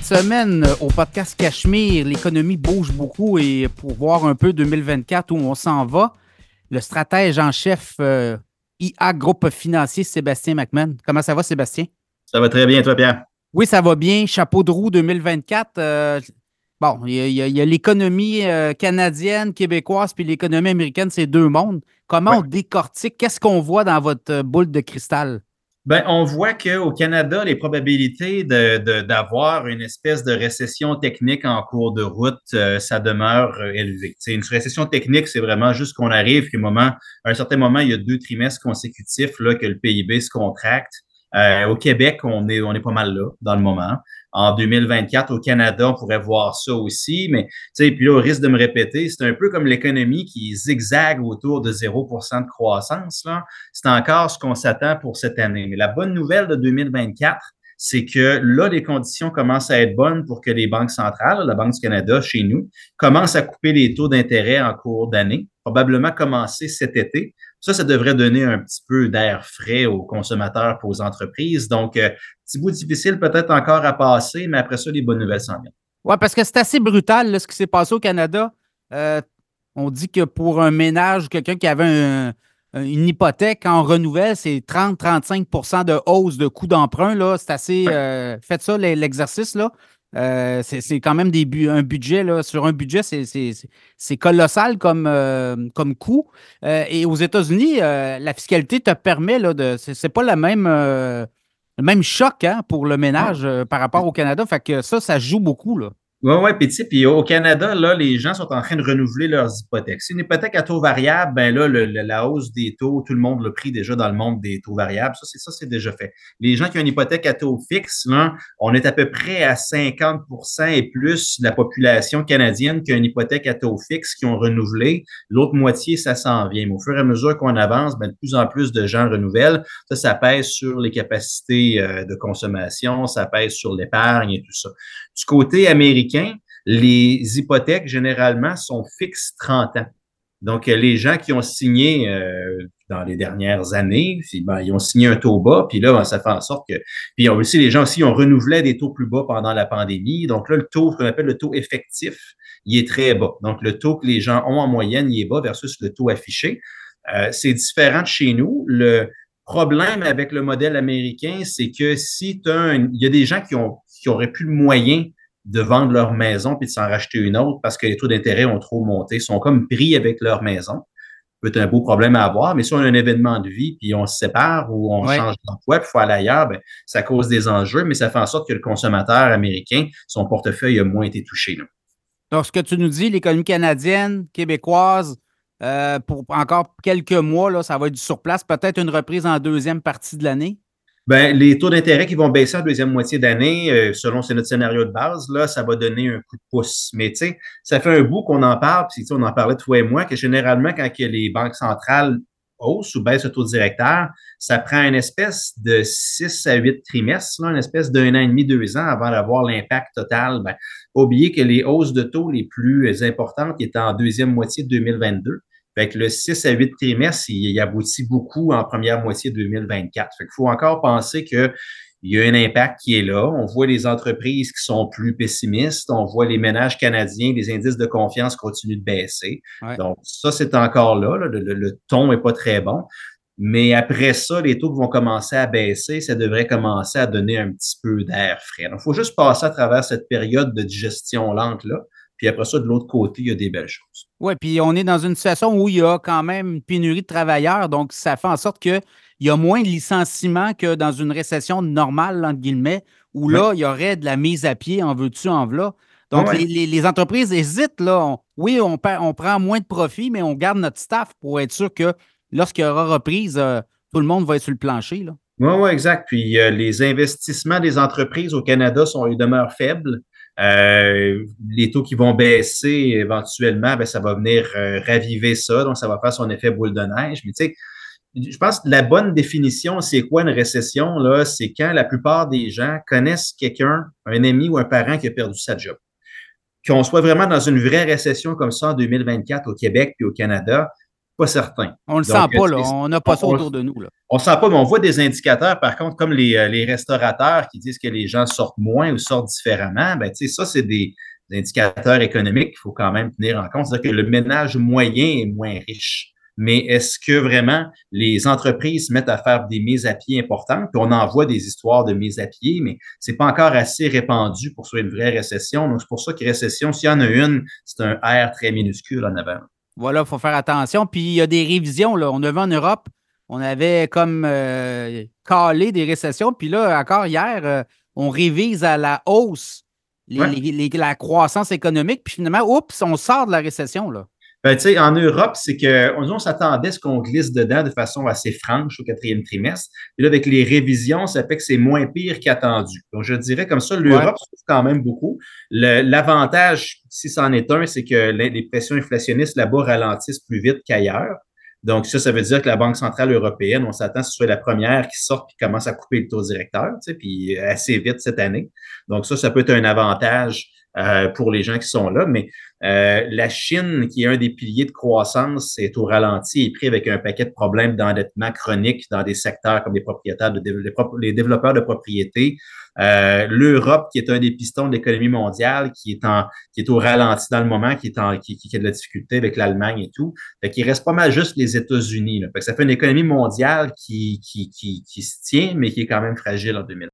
Cette semaine, au podcast Cachemire, l'économie bouge beaucoup et pour voir un peu 2024 où on s'en va, le stratège en chef euh, IA Groupe Financier, Sébastien McMahon. Comment ça va, Sébastien? Ça va très bien, toi, Pierre? Oui, ça va bien. Chapeau de roue 2024. Euh, bon, il y a, l'économie euh, canadienne, québécoise, puis l'économie américaine, c'est deux mondes. Comment on décortique? Qu'est-ce qu'on voit dans votre boule de cristal? Ben, on voit qu'au Canada, les probabilités d'avoir une espèce de récession technique en cours de route, euh, ça demeure euh, élevé. C'est une récession technique, c'est vraiment juste qu'on arrive qu'à moment, à un certain moment, il y a deux trimestres consécutifs là, que le PIB se contracte. Euh, au Québec, on est, on est pas mal là dans le moment en 2024. Au Canada, on pourrait voir ça aussi, mais tu sais, puis là, au risque de me répéter, c'est un peu comme l'économie qui zigzague autour de 0% de croissance. C'est encore ce qu'on s'attend pour cette année. Mais la bonne nouvelle de 2024, c'est que là, les conditions commencent à être bonnes pour que les banques centrales, la Banque du Canada chez nous, commencent à couper les taux d'intérêt en cours d'année, probablement commencer cet été. Ça, ça devrait donner un petit peu d'air frais aux consommateurs et aux entreprises. Donc, euh, petit bout difficile peut-être encore à passer, mais après ça, les bonnes nouvelles s'en viennent. Oui, parce que c'est assez brutal ce qui s'est passé au Canada. Euh, on dit que pour un ménage, quelqu'un qui avait une hypothèque en renouvelle, c'est 30-35% de hausse de coût d'emprunt. C'est assez. Euh, faites ça, l'exercice. là. Euh, c'est quand même des un budget, là, sur un budget, c'est colossal comme, euh, comme coût. Euh, et aux États-Unis, la fiscalité te permet là, de. C'est pas la même, le même choc hein, pour le ménage par rapport au Canada. Fait que ça, ça joue beaucoup. Là. Oui, oui, puis puis au Canada, là, les gens sont en train de renouveler leurs hypothèques. C'est une hypothèque à taux variable, ben là, la hausse des taux, tout le monde l'a pris déjà dans le monde des taux variables. Ça, c'est ça, c'est déjà fait. Les gens qui ont une hypothèque à taux fixe, là, on est à peu près à 50% et plus de la population canadienne qui a une hypothèque à taux fixe qui ont renouvelé. L'autre moitié, ça s'en vient. Mais au fur et à mesure qu'on avance, ben, de plus en plus de gens renouvellent. Ça, ça pèse sur les capacités euh, de consommation, ça pèse sur l'épargne et tout ça. Du côté américain, les hypothèques, généralement, sont fixes 30 ans. Donc, les gens qui ont signé euh, dans les dernières années, ben, ils ont signé un taux bas, puis là, ben, ça fait en sorte que... Puis aussi, les gens aussi ont renouvelé des taux plus bas pendant la pandémie. Donc là, le taux, ce qu'on appelle le taux effectif, il est très bas. Donc, le taux que les gens ont en moyenne, il est bas versus le taux affiché. Euh, c'est différent de chez nous. Le problème avec le modèle américain, c'est que si tu as il y a des gens qui ont qui auraient plus le moyen de vendre leur maison puis de s'en racheter une autre parce que les taux d'intérêt ont trop monté, ils sont comme pris avec leur maison. Peut être un beau problème à avoir, mais si on a un événement de vie puis on se sépare ou on change d'emploi puis il faut aller ailleurs, ben, ça cause des enjeux, mais ça fait en sorte que le consommateur américain, son portefeuille a moins été touché. Donc, ce que tu nous dis, l'économie canadienne, québécoise, euh, pour encore quelques mois, là, ça va être du surplace, peut-être une reprise en deuxième partie de l'année? Ben, les taux d'intérêt qui vont baisser en deuxième moitié d'année, euh, selon c'est notre scénario de base, là, ça va donner un coup de pouce. Mais tu sais, ça fait un bout qu'on en parle, puis on en parlait toi et moi, que généralement, quand les banques centrales haussent ou baissent le taux directeur, ça prend une espèce de six à huit trimestres, là, une espèce d'un an et demi, deux ans avant d'avoir l'impact total. Ben, que les hausses de taux les plus importantes étaient en deuxième moitié de 2022. Fait le 6 à 8 trimestres, il, aboutit beaucoup en première moitié 2024. Fait qu'il faut encore penser qu'il y a un impact qui est là. On voit les entreprises qui sont plus pessimistes. On voit les ménages canadiens, les indices de confiance continuent de baisser. Donc, ça, c'est encore là. Le, ton n'est pas très bon. Mais après ça, les taux vont commencer à baisser. Ça devrait commencer à donner un petit peu d'air frais. Donc, il faut juste passer à travers cette période de digestion lente-là. Puis après ça, de l'autre côté, il y a des belles choses. Oui, puis on est dans une situation où il y a quand même une pénurie de travailleurs. Donc, ça fait en sorte qu'il y a moins de licenciements que dans une récession normale, entre guillemets, où là, il y aurait de la mise à pied en veux-tu, en voilà. Donc, les, entreprises hésitent. Là. oui, on, on, prend moins de profit, mais on garde notre staff pour être sûr que lorsqu'il y aura reprise, euh, tout le monde va être sur le plancher. Oui, oui, exact. Puis euh, les investissements des entreprises au Canada sont, ils demeurent faibles. Euh, les taux qui vont baisser éventuellement, ben, ça va venir euh, raviver ça, donc ça va faire son effet boule de neige. Mais tu sais, je pense que la bonne définition, c'est quoi une récession? Là? C'est quand la plupart des gens connaissent quelqu'un, un ami ou un parent qui a perdu sa job. Qu'on soit vraiment dans une vraie récession comme ça en 2024 au Québec puis au Canada, Pas certain. On ne le sent pas, là. On n'a pas ça autour de nous. Là. On ne sent pas, mais on voit des indicateurs, par contre, comme les, les restaurateurs qui disent que les gens sortent moins ou sortent différemment. Ben, ça, c'est des, indicateurs économiques qu'il faut quand même tenir en compte. C'est-à-dire que le ménage moyen est moins riche. Mais est-ce que vraiment les entreprises se mettent à faire des mises à pied importantes? Puis on en voit des histoires de mises à pied, mais c'est pas encore assez répandu pour soit une vraie récession. Donc, c'est pour ça que récession, s'il y en a une, c'est un R très minuscule en avant. Voilà, il faut faire attention. Puis il y a des révisions. Là. On a vu en Europe, on avait comme euh, calé des récessions. Puis là, encore hier, euh, on révise à la hausse la croissance économique. Puis finalement, oups, on sort de la récession. Là. Ben, en Europe, c'est qu'on on, s'attendait à ce qu'on glisse dedans de façon assez franche au quatrième trimestre. Et là, avec les révisions, ça fait que c'est moins pire qu'attendu. Donc, je dirais comme ça, l'Europe souffre quand même beaucoup. L'avantage, si c'en est un, c'est que les, pressions inflationnistes là-bas ralentissent plus vite qu'ailleurs. Donc, ça, ça veut dire que la Banque centrale européenne, on s'attend à ce que ce soit la première qui sorte et commence à couper le taux directeur, tu sais, puis assez vite cette année. Donc, ça, ça peut être un avantage euh, pour les gens qui sont là. Mais euh, la Chine, qui est un des piliers de croissance, est au ralenti et pris avec un paquet de problèmes d'endettement chronique dans des secteurs comme les propriétaires, de, les développeurs de propriété. Euh, L'Europe, qui est un des pistons de l'économie mondiale, qui est en, qui est au ralenti dans le moment, qui est en, qui, qui a de la difficulté avec l'Allemagne et tout. Fait reste pas mal juste les États-Unis. Ça fait une économie mondiale qui, qui, qui, qui se tient, mais qui est quand même fragile en 2000.